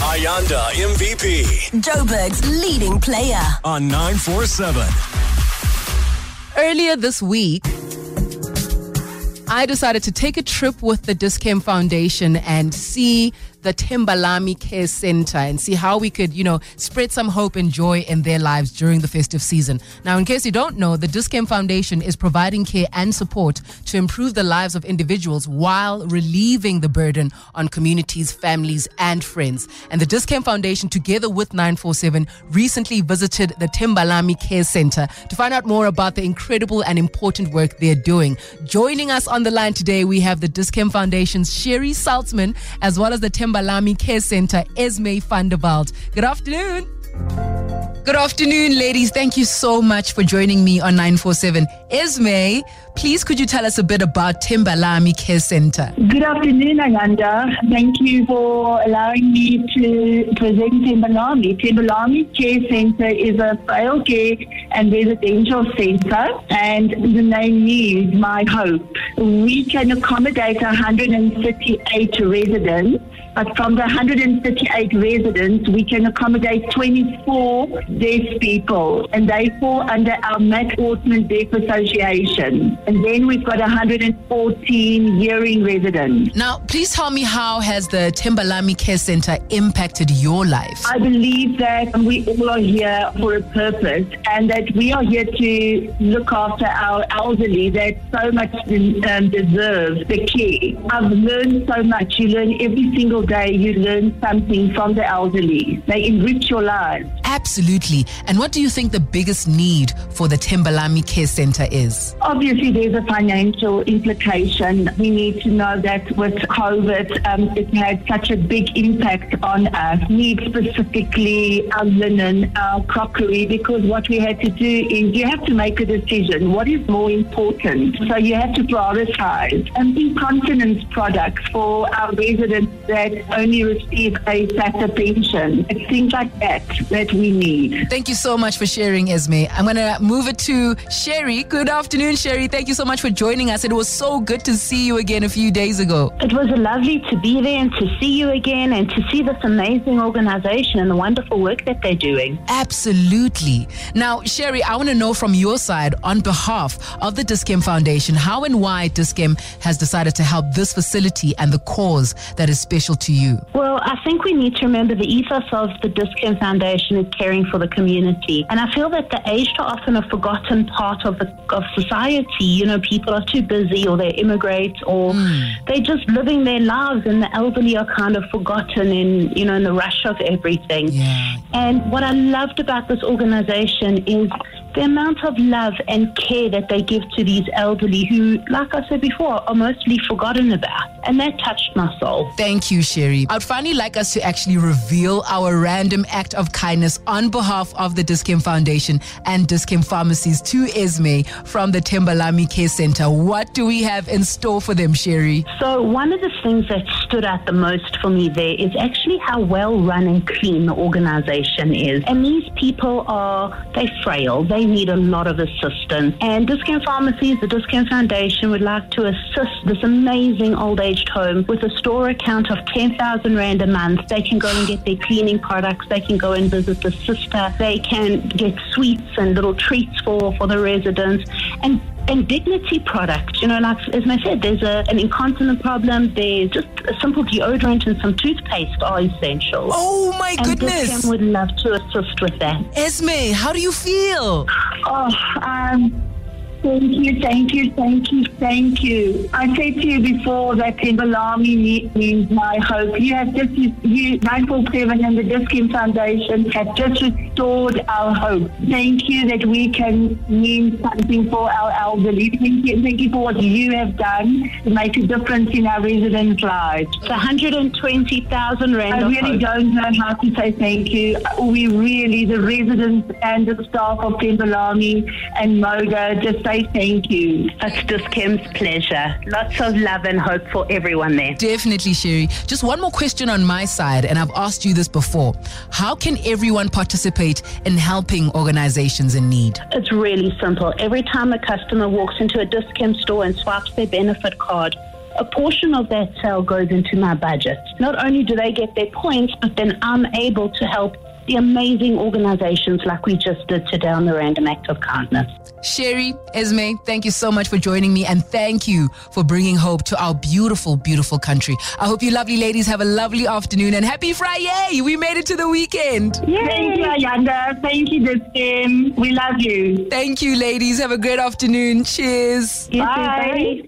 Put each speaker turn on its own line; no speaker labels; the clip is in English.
Ayanda MVP
Joburg's leading player.
on 947.
Earlier this week, I decided to take a trip with the Dis-Chem Foundation and see the Thembalami Care Center and see how we could, you know, spread some hope and joy in their lives during the festive season. Now, in case you don't know, the Dis-Chem Foundation is providing care and support to improve the lives of individuals while relieving the burden on communities, families, and friends. And the Dis-Chem Foundation, together with 947, recently visited the Thembalami Care Center to find out more about the incredible and important work they're doing. Joining us on the line today, we have the Dis-Chem Foundation's Sherry Saltzman, as well as the Thembalami Care Center, Esme van der Walt. Good afternoon. Good afternoon, ladies. Thank you so much for joining me on 947. Esme, please could you tell us a bit about Thembalami Care Center?
Good afternoon, Ayanda. Thank you for allowing me to present Thembalami. Thembalami Care Center is a frail care and residential center, and the name means my hope. We can accommodate 138 residents, but from the 138 residents, we can accommodate 24 deaf people, and they fall under our Matt Ortman Deaf Association. And then we've got 114 hearing residents.
Now, please tell me how has the Thembalami Care Center impacted your life?
I believe that we all are here for a purpose and that we are here to look after our elderly that so much um, deserve the care. I've learned so much. You learn every single day, you learn something from the elderly. They enrich your lives.
Absolutely. And what do you think the biggest need for the Thembalami Care Center is?
Obviously, there's a financial implication. We need to know that with COVID, um, it had such a big impact on us. Need specifically our linen, our crockery, because what we had to do is you have to make a decision. What is more important? So you have to prioritize. And incontinence products for our residents that only receive a SASSA pension. It's things like that that we need.
Thank you so much for sharing, Esme. I'm going to move it to Sherry. Good afternoon, Sherry. Thank you so much for joining us. It was so good to see you again a few days ago.
It was lovely to be there and to see you again and to see this amazing organization and the wonderful work that they're doing.
Absolutely. Now, Sherry, I want to know from your side, on behalf of the Dis-Chem Foundation, how and why Dis-Chem has decided to help this facility and the cause that is special to you.
Well, I think we need to remember the ethos of the Dis-Chem Foundation caring for the community. And I feel that the aged are often a forgotten part of, the, of society. You know, people are too busy or they immigrate or hmm. they're just living their lives and the elderly are kind of forgotten in, you know, in the rush of everything.
Yeah.
And what I loved about this organization is the amount of love and care that they give to these elderly who, like I said before, are mostly forgotten about. And that touched my soul.
Thank you, Sherry. I'd finally like us to actually reveal our random act of kindness on behalf of the Dis-Chem Foundation and Dis-Chem Pharmacies to Esme from the Thembalami Care Center. What do we have in store for them, Sherry?
So, one of the things that stood out the most for me there is actually how well run and clean the organization is. And these people are, they're frail, they need a lot of assistance. And Dis-Chem Pharmacies, the Dis-Chem Foundation would like to assist this amazing old aged home with a store account of 10,000 Rand a month. They can go and get their cleaning products, they can go and visit the sister, they can get sweets and little treats for, for the residents. And and dignity products. You know, like as I said, there's a, an incontinent problem. There's just a simple deodorant and some toothpaste are essential.
Oh my
and
goodness.
Dis-Chem would love to assist with that.
Esme, how do you feel?
Oh, um, thank you, thank you, thank you, thank you. I said to you before that Thembalami means my hope. You have just, you, 947 and the Dis-Chem Foundation have just restored our hope. Thank you that we can mean something for our elderly. Thank you, thank you for what you have done to make a difference in our residents' lives.
It's 120,000 Rand
I really don't know how to say thank you. We really, the residents and the staff of Thembalami and Moga, just say thank you.
It's just Kim's pleasure. Lots of love and hope for everyone there.
Definitely, Sherry. Just one more question on my side, and I've asked you this before. How can everyone participate in helping organizations in need?
It's really simple. Every time a customer walks into a Dis-Chem store and swipes their benefit card, a portion of that sale goes into my budget. Not only do they get their points, but then I'm able to help the amazing organizations like we just did today on the Random Act of Kindness.
Sherry, Esme, thank you so much for joining me and thank you for bringing hope to our beautiful, beautiful country. I hope you lovely ladies have a lovely afternoon and happy Friday. We made it to the weekend.
Thank you, Ayanda. Thank you, Dis-Chem. We love you.
Thank you, ladies. Have a great afternoon. Cheers.
Bye.
bye.